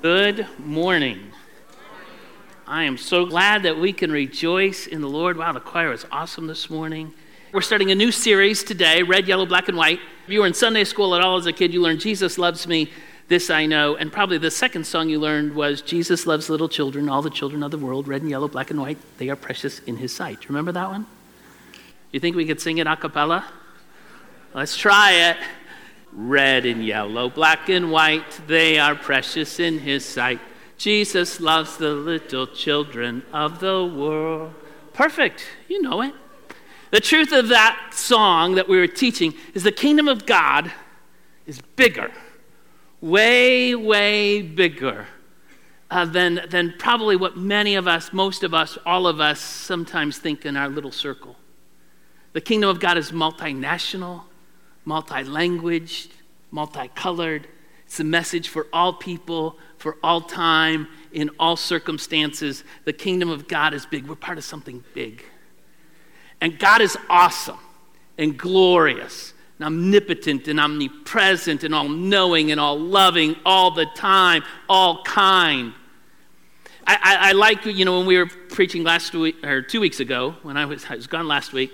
Good morning. I am so glad that we can rejoice in the Lord. Wow, the choir is awesome this morning. We're starting a new series today red, yellow, black, and white. If you were in Sunday school at all as a kid, you learned Jesus loves me, this I know. And probably the second song you learned was Jesus loves little children, all the children of the world, red and yellow, black and white. They are precious in his sight. Remember that one? You think we could sing it a cappella? Let's try it. Red and yellow, black and white, they are precious in his sight. Jesus loves the little children of the world. Perfect. You know it. The truth of that song that we were teaching is the kingdom of God is bigger, way, way bigger uh, than, than probably what many of us, most of us, all of us sometimes think in our little circle. The kingdom of God is multinational, multi language, multicolored. It's a message for all people, for all time, in all circumstances. The kingdom of God is big. We're part of something big. And God is awesome and glorious and omnipotent and omnipresent and all knowing and all loving all the time, all kind. I, I, I, like, you know, when we were preaching last week, or two weeks ago, when I was, I was gone last week,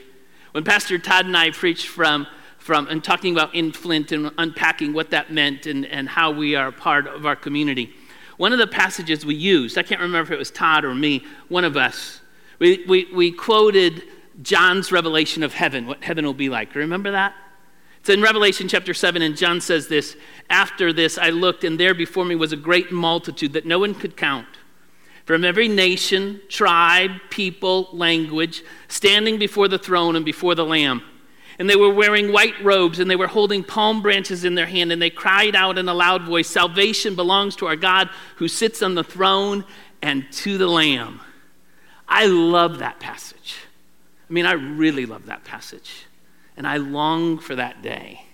when Pastor Todd and I preached from from and talking about in Flint and unpacking what that meant and, and how we are a part of our community. One of the passages we used, I can't remember if it was Todd or me, one of us, we, we, we quoted John's revelation of heaven, what heaven will be like. Remember that? It's in Revelation chapter 7, and John says this After this, I looked, and there before me was a great multitude that no one could count. From every nation, tribe, people, language, standing before the throne and before the Lamb. And they were wearing white robes and they were holding palm branches in their hand and they cried out in a loud voice Salvation belongs to our God who sits on the throne and to the Lamb. I love that passage. I mean, I really love that passage. And I long for that day.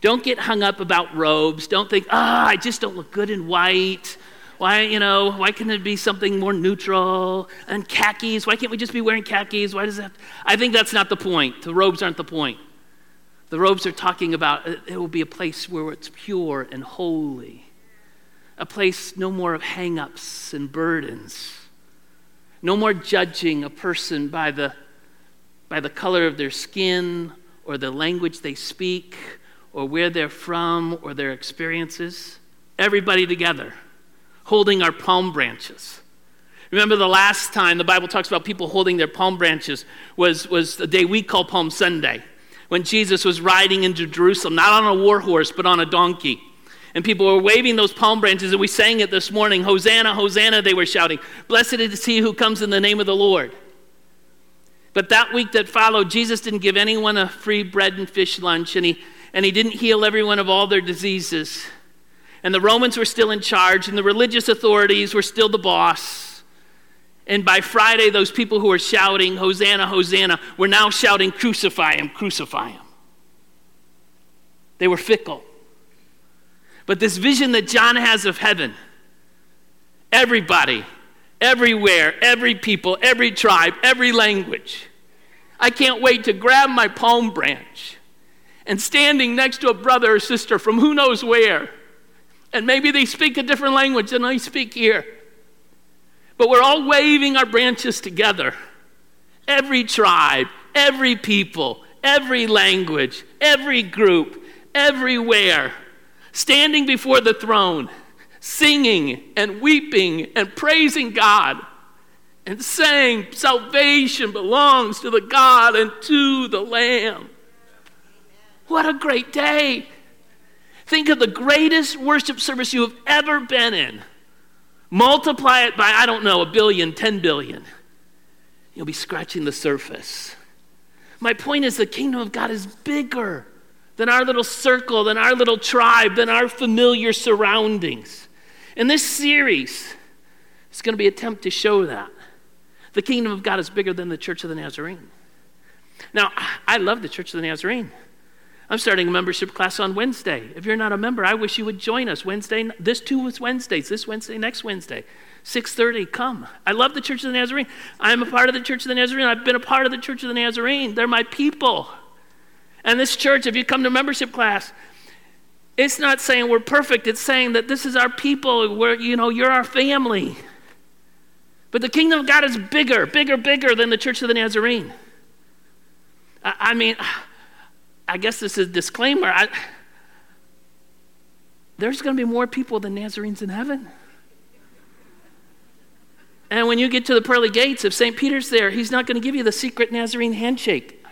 Don't get hung up about robes. Don't think, ah, oh, I just don't look good in white. Why, you know, why can't it be something more neutral? And khakis, why can't we just be wearing khakis? Why does that? I think that's not the point. The robes aren't the point. The robes are talking about uh, it will be a place where it's pure and holy, a place no more of hang ups and burdens, no more judging a person by the, by the color of their skin or the language they speak or where they're from or their experiences. Everybody together, holding our palm branches. Remember the last time the Bible talks about people holding their palm branches was, was the day we call Palm Sunday when Jesus was riding into Jerusalem, not on a war horse, but on a donkey. And people were waving those palm branches, and we sang it this morning Hosanna, Hosanna, they were shouting. Blessed is he who comes in the name of the Lord. But that week that followed, Jesus didn't give anyone a free bread and fish lunch, and he, and he didn't heal everyone of all their diseases. And the Romans were still in charge, and the religious authorities were still the boss. And by Friday, those people who were shouting, Hosanna, Hosanna, were now shouting, Crucify him, crucify him. They were fickle. But this vision that John has of heaven, everybody, everywhere, every people, every tribe, every language. I can't wait to grab my palm branch and standing next to a brother or sister from who knows where, and maybe they speak a different language than I speak here but we're all waving our branches together. Every tribe, every people, every language, every group, everywhere, standing before the throne, singing and weeping and praising God and saying, Salvation belongs to the God and to the Lamb. What a great day! Think of the greatest worship service you have ever been in. Multiply it by, I don't know, a billion, ten billion. You'll be scratching the surface. My point is, the kingdom of God is bigger than our little circle, than our little tribe, than our familiar surroundings. In this series, it's going to be an attempt to show that. The kingdom of God is bigger than the Church of the Nazarene. Now, I love the Church of the Nazarene. I'm starting a membership class on Wednesday. If you're not a member, I wish you would join us Wednesday. This too was Wednesdays. This Wednesday, next Wednesday, 6:30. Come. I love the Church of the Nazarene. I'm a part of the Church of the Nazarene. I've been a part of the Church of the Nazarene. They're my people. And this church, if you come to membership class, It's not saying we're perfect. It's saying that this is our people. We're, you know, you're our family. But the kingdom of God is bigger, bigger, bigger than the Church of the Nazarene. I, I mean, I guess this is a disclaimer. I, there's going to be more people than Nazarenes in heaven. And when you get to the pearly gates, if St. Peter's there, he's not going to give you the secret Nazarene handshake.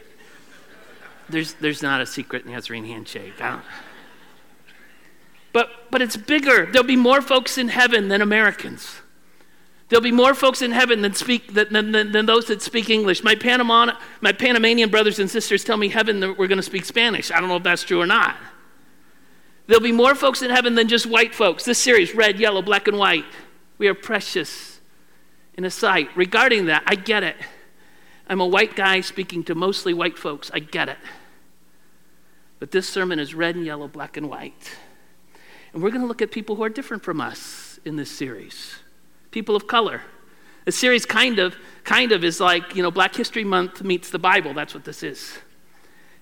There's, there's not a secret Nazarene handshake. But, but it's bigger. There'll be more folks in heaven than Americans. There'll be more folks in heaven than, speak, than, than, than those that speak English. My, Panama, my Panamanian brothers and sisters tell me heaven that we're going to speak Spanish. I don't know if that's true or not. There'll be more folks in heaven than just white folks. This series, red, yellow, black, and white. We are precious in a sight. Regarding that, I get it. I'm a white guy speaking to mostly white folks. I get it. But this sermon is red and yellow, black and white. And we're going to look at people who are different from us in this series people of color. The series kind of, kind of is like, you know, Black History Month meets the Bible. That's what this is.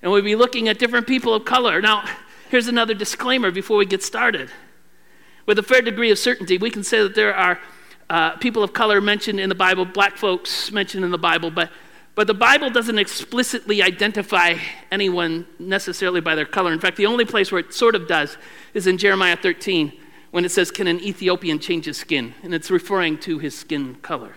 And we'll be looking at different people of color. Now, here's another disclaimer before we get started. With a fair degree of certainty, we can say that there are uh, people of color mentioned in the Bible, black folks mentioned in the Bible, but, but the Bible doesn't explicitly identify anyone necessarily by their color. In fact, the only place where it sort of does is in Jeremiah 13 when it says, Can an Ethiopian change his skin? And it's referring to his skin color.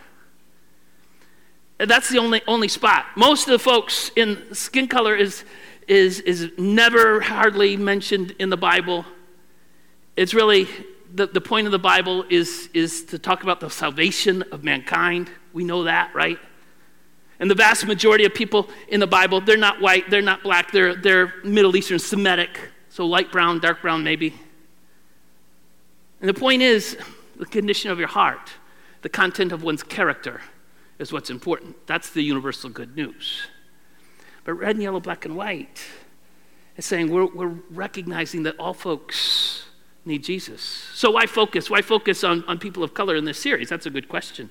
That's the only, only spot. Most of the folks in skin color is, is, is never hardly mentioned in the Bible. It's really the, the point of the Bible is, is to talk about the salvation of mankind. We know that, right? And the vast majority of people in the Bible, they're not white, they're not black, they're, they're Middle Eastern Semitic, so light brown, dark brown, maybe. And the point is the condition of your heart, the content of one's character is what's important. That's the universal good news. But red and yellow, black and white is saying we're, we're recognizing that all folks need Jesus. So why focus? Why focus on, on people of color in this series? That's a good question.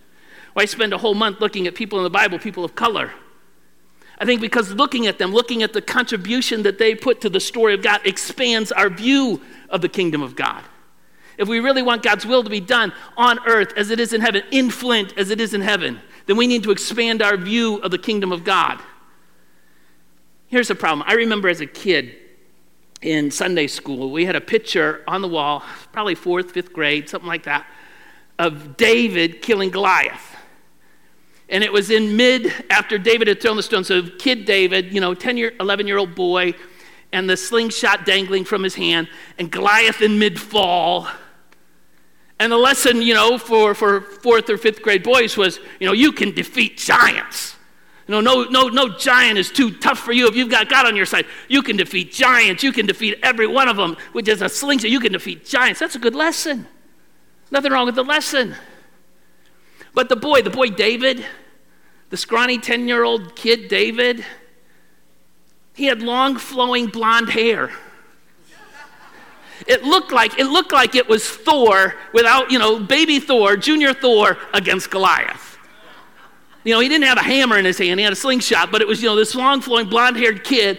Why spend a whole month looking at people in the Bible, people of color? I think because looking at them, looking at the contribution that they put to the story of God, expands our view of the kingdom of God. If we really want God's will to be done on earth as it is in heaven, in Flint as it is in heaven, then we need to expand our view of the kingdom of God. Here's the problem. I remember as a kid in Sunday school, we had a picture on the wall, probably fourth, fifth grade, something like that, of David killing Goliath. And it was in mid, after David had thrown the stone. So, kid David, you know, 10 year, 11 year old boy, and the slingshot dangling from his hand, and Goliath in mid fall. And the lesson, you know, for, for fourth or fifth grade boys was, you know, you can defeat giants. You know, no, no, no giant is too tough for you if you've got God on your side. You can defeat giants. You can defeat every one of them with just a slingshot. You can defeat giants. That's a good lesson. Nothing wrong with the lesson. But the boy, the boy David, the scrawny 10 year old kid David, he had long flowing blonde hair. It looked like it looked like it was Thor without, you know, baby Thor, junior Thor against Goliath. You know, he didn't have a hammer in his hand, he had a slingshot, but it was, you know, this long flowing blonde haired kid.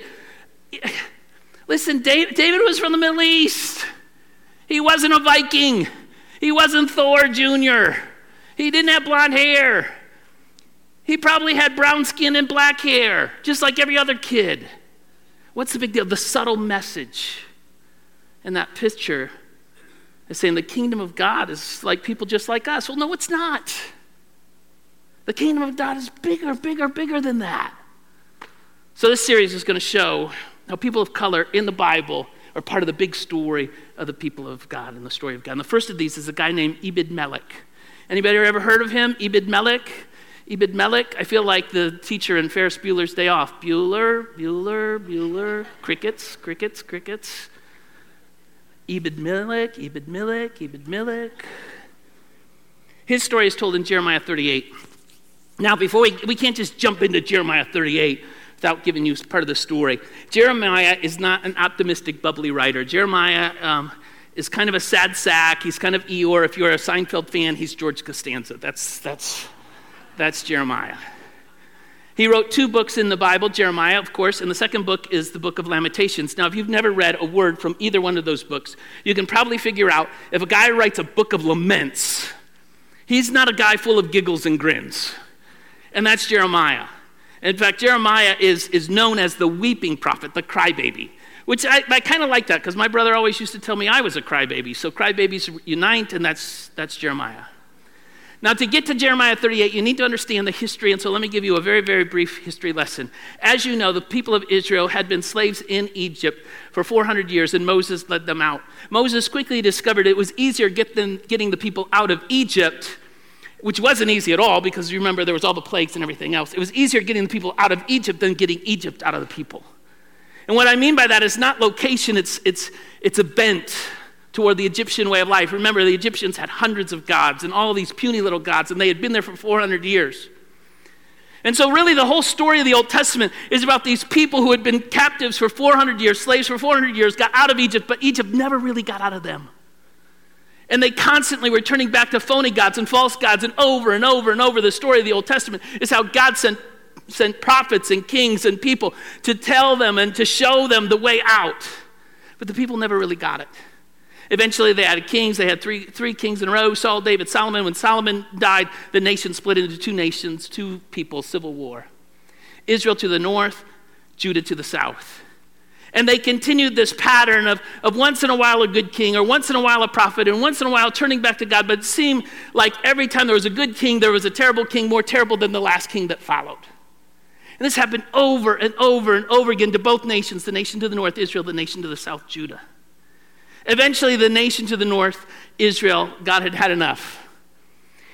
Listen, David, David was from the Middle East. He wasn't a Viking. He wasn't Thor Jr. He didn't have blonde hair. He probably had brown skin and black hair, just like every other kid. What's the big deal? The subtle message in that picture is saying the kingdom of God is like people just like us. Well, no, it's not. The kingdom of God is bigger, bigger, bigger than that. So, this series is going to show how people of color in the Bible are part of the big story of the people of God and the story of God. And the first of these is a guy named Ebed Melech. Anybody ever heard of him? Ebed Melech? Ebed Melech, I feel like the teacher in Ferris Bueller's Day Off. Bueller, Bueller, Bueller, crickets, crickets, crickets. Ebed Melech, Ebed Melech, Ebed Melech. His story is told in Jeremiah 38. Now, before we, we can't just jump into Jeremiah 38 without giving you part of the story. Jeremiah is not an optimistic, bubbly writer. Jeremiah um, is kind of a sad sack. He's kind of Eeyore. If you're a Seinfeld fan, he's George Costanza. That's, that's that's Jeremiah. He wrote two books in the Bible Jeremiah, of course, and the second book is the book of Lamentations. Now, if you've never read a word from either one of those books, you can probably figure out if a guy writes a book of laments, he's not a guy full of giggles and grins. And that's Jeremiah. In fact, Jeremiah is, is known as the weeping prophet, the crybaby, which I, I kind of like that because my brother always used to tell me I was a crybaby. So crybabies unite, and that's, that's Jeremiah. Now, to get to Jeremiah 38, you need to understand the history, and so let me give you a very, very brief history lesson. As you know, the people of Israel had been slaves in Egypt for 400 years, and Moses led them out. Moses quickly discovered it was easier get them, getting the people out of Egypt, which wasn't easy at all because you remember there was all the plagues and everything else. It was easier getting the people out of Egypt than getting Egypt out of the people. And what I mean by that is not location, it's, it's, it's a bent toward the Egyptian way of life. Remember, the Egyptians had hundreds of gods and all these puny little gods, and they had been there for 400 years. And so, really, the whole story of the Old Testament is about these people who had been captives for 400 years, slaves for 400 years, got out of Egypt, but Egypt never really got out of them. And they constantly were turning back to phony gods and false gods, and over and over and over. The story of the Old Testament is how God sent, sent prophets and kings and people to tell them and to show them the way out. But the people never really got it. Eventually, they had kings. They had three, three kings in a row Saul, David, Solomon. When Solomon died, the nation split into two nations, two people, civil war. Israel to the north, Judah to the south. And they continued this pattern of, of once in a while a good king, or once in a while a prophet, and once in a while turning back to God. But it seemed like every time there was a good king, there was a terrible king, more terrible than the last king that followed. And this happened over and over and over again to both nations the nation to the north, Israel, the nation to the south, Judah. Eventually, the nation to the north, Israel, God had had enough.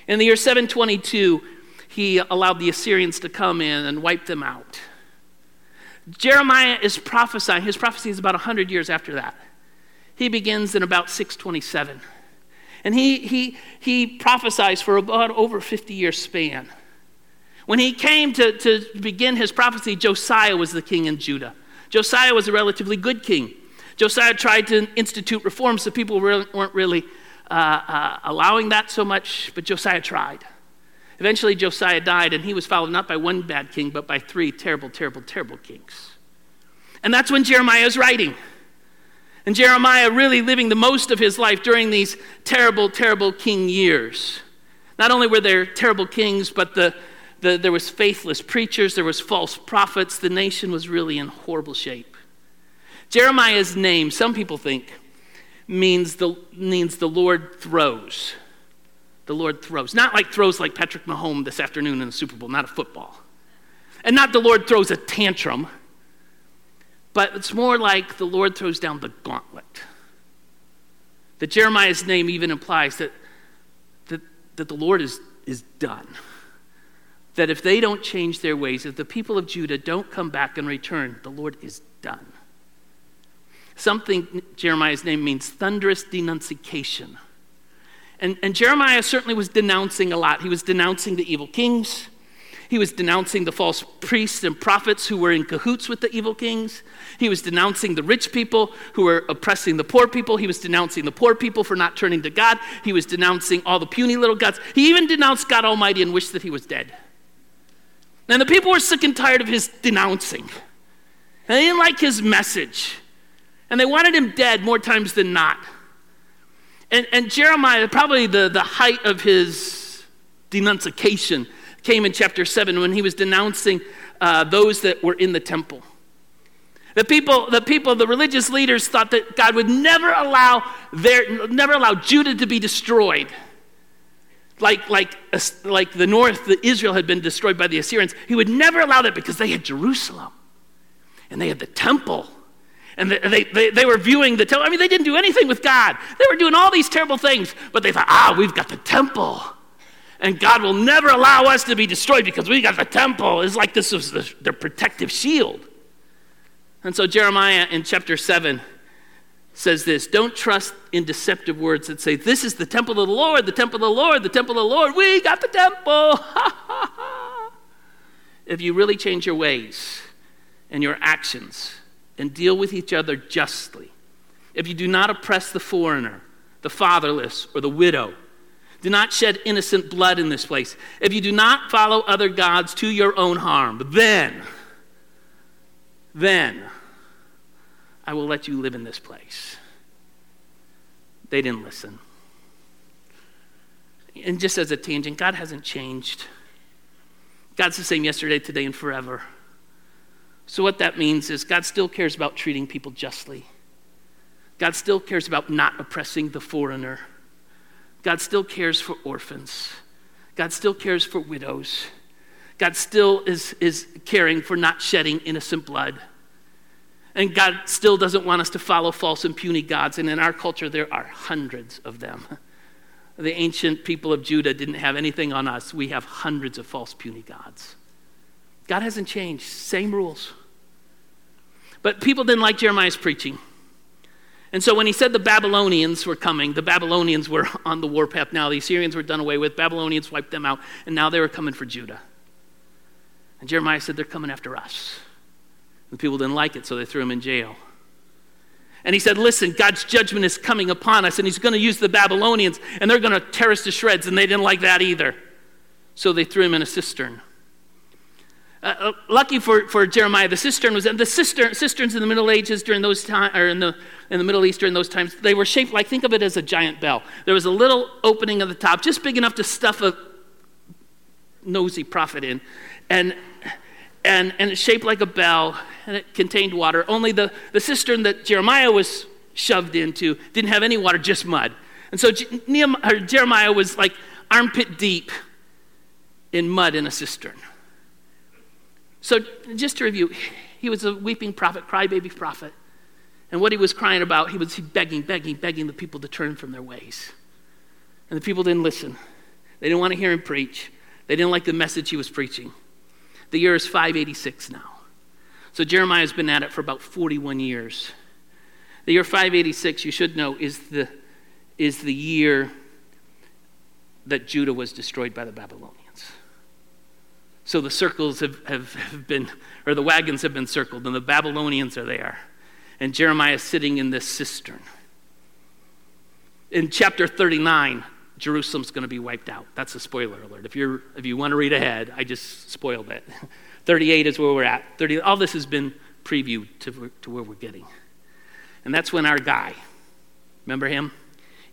In the year 722, he allowed the Assyrians to come in and wipe them out. Jeremiah is prophesying, his prophecy is about 100 years after that. He begins in about 627. And he, he, he prophesies for about over 50 year span. When he came to, to begin his prophecy, Josiah was the king in Judah. Josiah was a relatively good king. Josiah tried to institute reforms, so people weren't really uh, uh, allowing that so much, but Josiah tried. Eventually, Josiah died, and he was followed not by one bad king, but by three terrible, terrible, terrible kings. And that's when Jeremiah is writing. And Jeremiah really living the most of his life during these terrible, terrible king years. Not only were there terrible kings, but the, the, there was faithless preachers, there was false prophets. The nation was really in horrible shape. Jeremiah's name, some people think, means the, means the Lord throws. The Lord throws. Not like throws like Patrick Mahomes this afternoon in the Super Bowl, not a football. And not the Lord throws a tantrum, but it's more like the Lord throws down the gauntlet. That Jeremiah's name even implies that, that, that the Lord is, is done. That if they don't change their ways, if the people of Judah don't come back and return, the Lord is done. Something, Jeremiah's name means thunderous denunciation. And, and Jeremiah certainly was denouncing a lot. He was denouncing the evil kings. He was denouncing the false priests and prophets who were in cahoots with the evil kings. He was denouncing the rich people who were oppressing the poor people. He was denouncing the poor people for not turning to God. He was denouncing all the puny little gods. He even denounced God Almighty and wished that he was dead. And the people were sick and tired of his denouncing. They didn't like his message. And they wanted him dead more times than not. And, and Jeremiah, probably the, the height of his denunciation, came in chapter 7 when he was denouncing uh, those that were in the temple. The people, the people, the religious leaders thought that God would never allow their, never allow Judah to be destroyed. Like, like, like the north, the Israel had been destroyed by the Assyrians. He would never allow that because they had Jerusalem and they had the temple and they, they, they were viewing the temple. I mean, they didn't do anything with God. They were doing all these terrible things, but they thought, ah, we've got the temple. And God will never allow us to be destroyed because we got the temple. It's like this was the, their protective shield. And so Jeremiah in chapter 7 says this Don't trust in deceptive words that say, This is the temple of the Lord, the temple of the Lord, the temple of the Lord. We got the temple. if you really change your ways and your actions, and deal with each other justly, if you do not oppress the foreigner, the fatherless, or the widow, Do not shed innocent blood in this place. If you do not follow other gods to your own harm, then, then I will let you live in this place. They didn't listen. And just as a tangent, God hasn't changed. God's the same yesterday, today, and forever. So, what that means is God still cares about treating people justly. God still cares about not oppressing the foreigner. God still cares for orphans. God still cares for widows. God still is, is caring for not shedding innocent blood. And God still doesn't want us to follow false and puny gods. And in our culture, there are hundreds of them. The ancient people of Judah didn't have anything on us. We have hundreds of false, puny gods. God hasn't changed, same rules. But people didn't like Jeremiah's preaching. And so when he said the Babylonians were coming, the Babylonians were on the warpath now. The Assyrians were done away with. Babylonians wiped them out. And now they were coming for Judah. And Jeremiah said, They're coming after us. And people didn't like it, so they threw him in jail. And he said, Listen, God's judgment is coming upon us, and he's going to use the Babylonians, and they're going to tear us to shreds. And they didn't like that either. So they threw him in a cistern. Uh, uh lucky for, for Jeremiah, the cistern was the cistern, cisterns in the Middle Ages during those times, or in the, in the Middle East during those times, they were shaped like, think of it as a giant bell. There was a little opening at the top, just big enough to stuff a nosy prophet in. And and, and it's shaped like a bell, and it contained water. Only the, the cistern that Jeremiah was shoved into didn't have any water, just mud. And so Jeremiah was like armpit deep in mud in a cistern. So, just to review, he was a weeping prophet, crybaby prophet. And what he was crying about, he was begging, begging, begging the people to turn from their ways. And the people didn't listen. They didn't want to hear him preach, they didn't like the message he was preaching. The year is 586 now. So Jeremiah has been at it for about 41 years. The year 586, you should know, is the, is the year that Judah was destroyed by the Babylonians. So the circles have, have, have been, or the wagons have been circled, and the Babylonians are there. And Jeremiah is sitting in this cistern. In chapter 39, Jerusalem's going to be wiped out. That's a spoiler alert. If, you're, if you want to read ahead, I just spoiled it. 38 is where we're at. 30, all this has been previewed to, to where we're getting. And that's when our guy, remember him?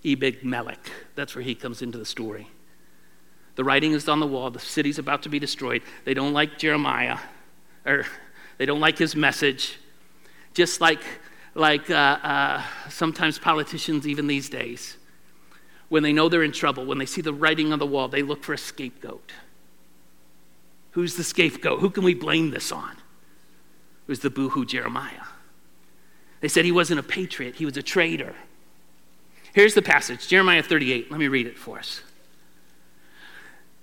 Ebed Melech. That's where he comes into the story. The writing is on the wall. The city's about to be destroyed. They don't like Jeremiah, or they don't like his message. Just like, like uh, uh, sometimes politicians, even these days when they know they're in trouble, when they see the writing on the wall, they look for a scapegoat. Who's the scapegoat? Who can we blame this on? It was the boohoo Jeremiah. They said he wasn't a patriot, he was a traitor. Here's the passage Jeremiah 38. Let me read it for us.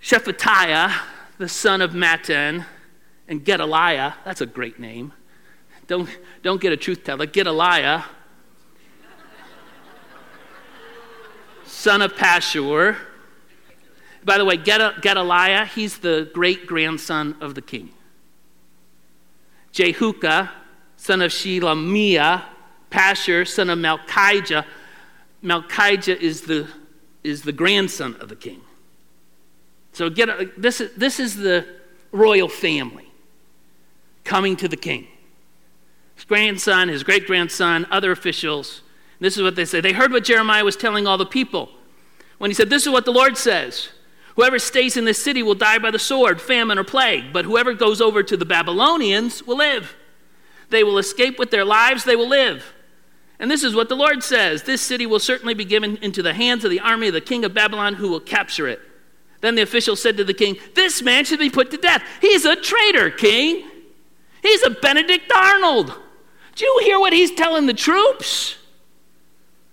Shephatiah, the son of Mattan, and Gedaliah, that's a great name. Don't, don't get a truth teller. Gedaliah son of Pashur. By the way, Gedaliah, he's the great grandson of the king. Jehukal, son of Shelemiah, Pashur, son of Malchijah. Malchijah is the, is the grandson of the king. So get, this, this is the royal family coming to the king. His grandson, his great grandson, other officials. This is what they say. They heard what Jeremiah was telling all the people when he said, This is what the Lord says Whoever stays in this city will die by the sword, famine, or plague, but whoever goes over to the Babylonians will live. They will escape with their lives, they will live. And this is what the Lord says This city will certainly be given into the hands of the army of the king of Babylon, who will capture it. Then the official said to the king, This man should be put to death. He's a traitor, king. He's a Benedict Arnold. Do you hear what he's telling the troops?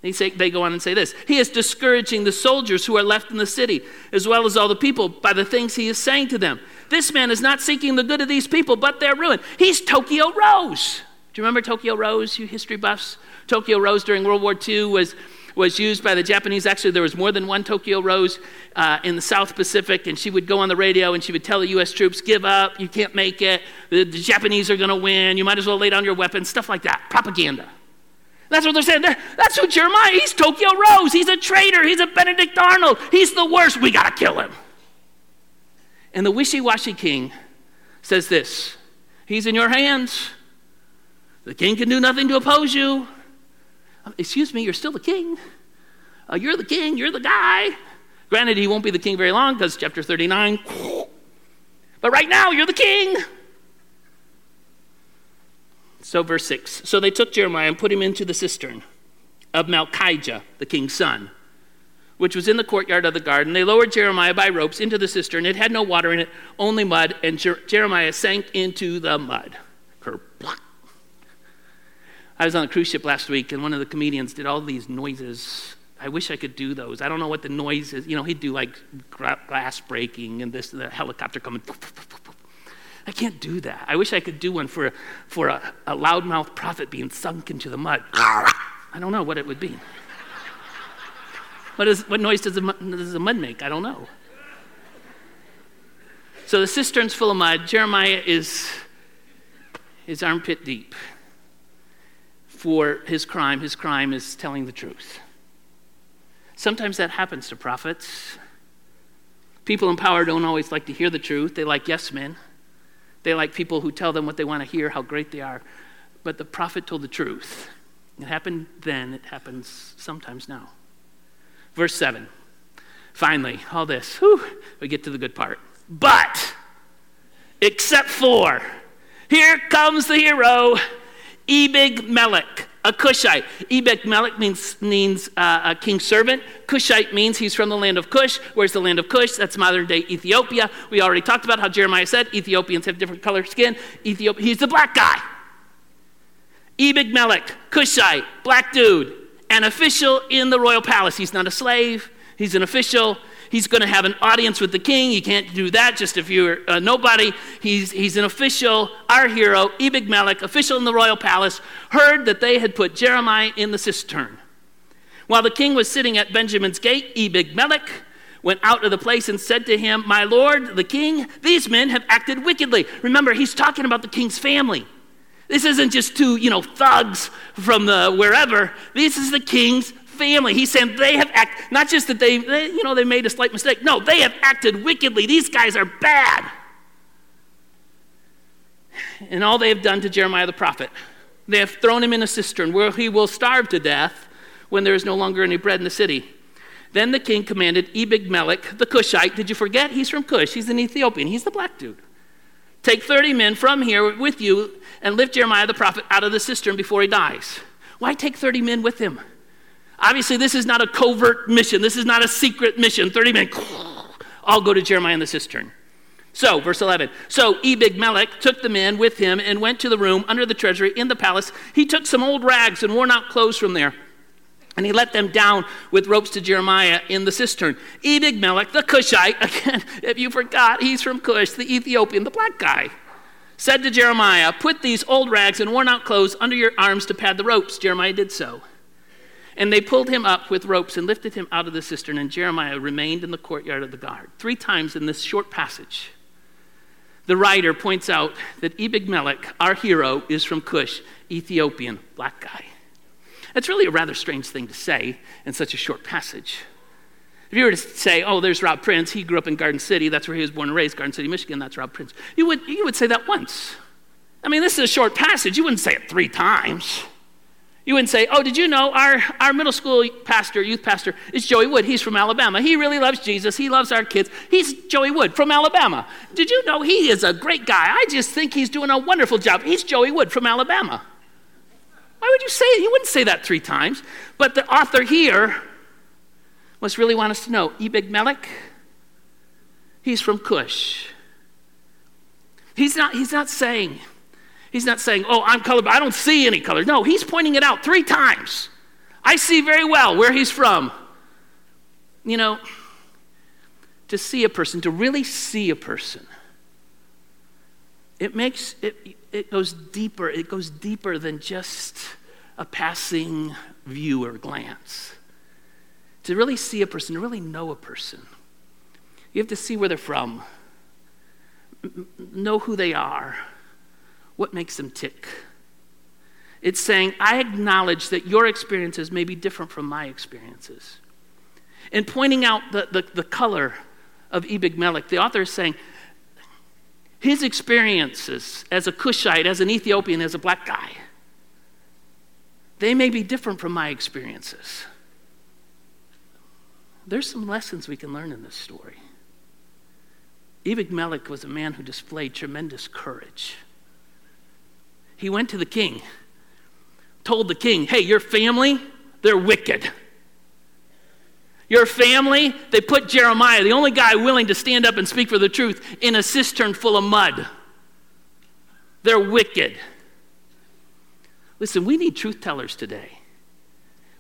They, say, they go on and say this He is discouraging the soldiers who are left in the city, as well as all the people, by the things he is saying to them. This man is not seeking the good of these people, but their ruin. He's Tokyo Rose. Do you remember Tokyo Rose, you history buffs? Tokyo Rose during World War II was, was used by the Japanese. Actually, there was more than one Tokyo Rose uh, in the South Pacific, and she would go on the radio and she would tell the U.S. troops, Give up, you can't make it, the, the Japanese are going to win, you might as well lay down your weapons, stuff like that. Propaganda. That's what they're saying. They're, that's who Jeremiah. He's Tokyo Rose. He's a traitor. He's a Benedict Arnold. He's the worst. We got to kill him. And the wishy-washy king says this. He's in your hands. The king can do nothing to oppose you. Excuse me, you're still the king. Uh, you're the king. You're the guy. Granted, he won't be the king very long because chapter 39. But right now, you're the king. So, verse 6. So they took Jeremiah and put him into the cistern of Malchijah, the king's son, which was in the courtyard of the garden. They lowered Jeremiah by ropes into the cistern. It had no water in it, only mud, and Jer- Jeremiah sank into the mud. I was on a cruise ship last week, and one of the comedians did all these noises. I wish I could do those. I don't know what the noise is. You know, he'd do like glass breaking and this, the helicopter coming. I can't do that. I wish I could do one for, for a, a loudmouth prophet being sunk into the mud. I don't know what it would be. What, is, what noise does the, does the mud make? I don't know. So the cistern's full of mud. Jeremiah is, is armpit deep for his crime. His crime is telling the truth. Sometimes that happens to prophets. People in power don't always like to hear the truth, they like yes men. They like people who tell them what they want to hear, how great they are. But the prophet told the truth. It happened then, it happens sometimes now. Verse 7. Finally, all this, whew, we get to the good part. But, except for, here comes the hero, Ebed Melech a Cushite. Ebed Melech means, means uh, a king's servant. Cushite means he's from the land of Cush. Where's the land of Cush? That's modern day Ethiopia. We already talked about how Jeremiah said Ethiopians have different color skin. Ethiopia, he's the black guy. Ebed Melech, Cushite, black dude, an official in the royal palace. He's not a slave, he's an official. He's going to have an audience with the king. You can't do that just if you're uh, nobody. He's, he's an official. Our hero, Ebed Melech, official in the royal palace, heard that they had put Jeremiah in the cistern. While the king was sitting at Benjamin's gate, Ebed Melech went out of the place and said to him, My lord, the king, these men have acted wickedly. Remember, he's talking about the king's family. This isn't just two, you know, thugs from the wherever. This is the king's family. He's saying they have acted, not just that they, they, you know, they made a slight mistake. No, they have acted wickedly. These guys are bad. And all they have done to Jeremiah the prophet, they have thrown him in a cistern where he will starve to death when there is no longer any bread in the city. Then the king commanded Ebed Melech, the Cushite. Did you forget? He's from Cush. He's an Ethiopian. He's the black dude. Take 30 men from here with you and lift Jeremiah the prophet out of the cistern before he dies. Why take 30 men with him? Obviously, this is not a covert mission. This is not a secret mission. 30 men, all go to Jeremiah in the cistern. So, verse 11. So Ebed Melech took the men with him and went to the room under the treasury in the palace. He took some old rags and worn out clothes from there. And he let them down with ropes to Jeremiah in the cistern. Ebed Melech, the Cushite, again, if you forgot, he's from Cush, the Ethiopian, the black guy, said to Jeremiah, Put these old rags and worn out clothes under your arms to pad the ropes. Jeremiah did so. And they pulled him up with ropes and lifted him out of the cistern, and Jeremiah remained in the courtyard of the guard. Three times in this short passage, the writer points out that Ebed Melech, our hero, is from Cush, Ethiopian, black guy. That's really a rather strange thing to say in such a short passage. If you were to say, oh, there's Rob Prince, he grew up in Garden City, that's where he was born and raised, Garden City, Michigan, that's Rob Prince, you would, you would say that once. I mean, this is a short passage. You wouldn't say it three times. You wouldn't say, Oh, did you know our, our middle school pastor, youth pastor, is Joey Wood? He's from Alabama. He really loves Jesus. He loves our kids. He's Joey Wood from Alabama. Did you know he is a great guy? I just think he's doing a wonderful job. He's Joey Wood from Alabama. Why would you say it? You wouldn't say that three times. But the author here must really want us to know Ebed Melech, he's from Cush. He's not, he's not saying, He's not saying, oh, I'm colorblind. I don't see any color. No, he's pointing it out three times. I see very well where he's from. You know, to see a person, to really see a person, it makes it, it goes deeper. It goes deeper than just a passing view or glance. To really see a person, to really know a person, you have to see where they're from, know who they are what makes them tick? It's saying, I acknowledge that your experiences may be different from my experiences. In pointing out the, the, the color of Ebed Melech, the author is saying, his experiences as a Cushite, as an Ethiopian, as a black guy, they may be different from my experiences. There's some lessons we can learn in this story. Ebed Melech was a man who displayed tremendous courage. He went to the king told the king, hey, your family, they're wicked. Your family, they put Jeremiah, the only guy willing to stand up and speak for the truth, in a cistern full of mud. They're wicked. Listen, we need truth tellers today.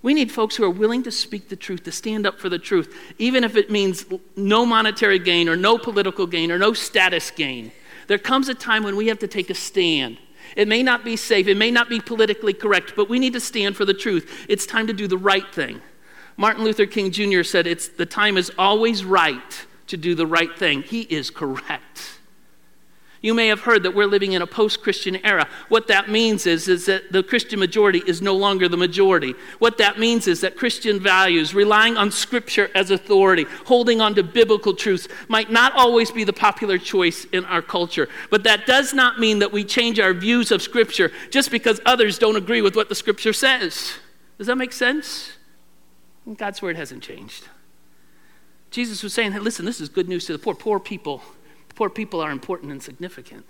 We need folks who are willing to speak the truth, to stand up for the truth, even if it means no monetary gain or no political gain or no status gain. There comes a time when we have to take a stand. It may not be safe, it may not be politically correct, but we need to stand for the truth. It's time to do the right thing. Martin Luther King Jr. said, it's, The time is always right to do the right thing. He is correct. You may have heard that we're living in a post Christian era. What that means is, is that the Christian majority is no longer the majority. What that means is that Christian values, relying on Scripture as authority, holding on to biblical truths, might not always be the popular choice in our culture. But that does not mean that we change our views of Scripture just because others don't agree with what the Scripture says. Does that make sense? God's Word hasn't changed. Jesus was saying, hey, listen, this is good news to the poor. Poor people Poor people are important and significant.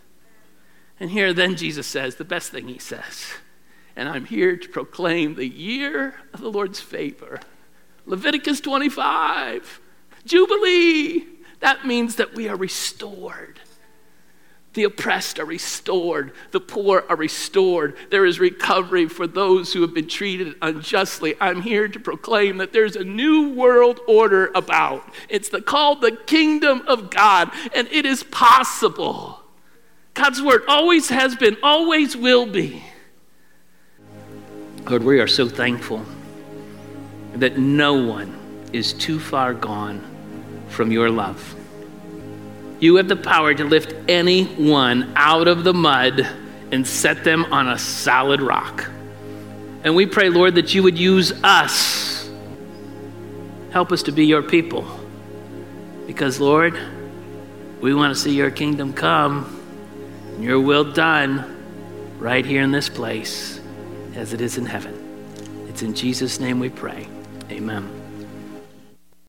And here then Jesus says, the best thing he says, and I'm here to proclaim the year of the Lord's favor. Leviticus 25, Jubilee. That means that we are restored. The oppressed are restored. The poor are restored. There is recovery for those who have been treated unjustly. I'm here to proclaim that there's a new world order about. It's the, called the kingdom of God, and it is possible. God's word always has been, always will be. Lord, we are so thankful that no one is too far gone from your love. You have the power to lift anyone out of the mud and set them on a solid rock. And we pray, Lord, that you would use us. Help us to be your people. Because, Lord, we want to see your kingdom come and your will done right here in this place as it is in heaven. It's in Jesus' name we pray. Amen.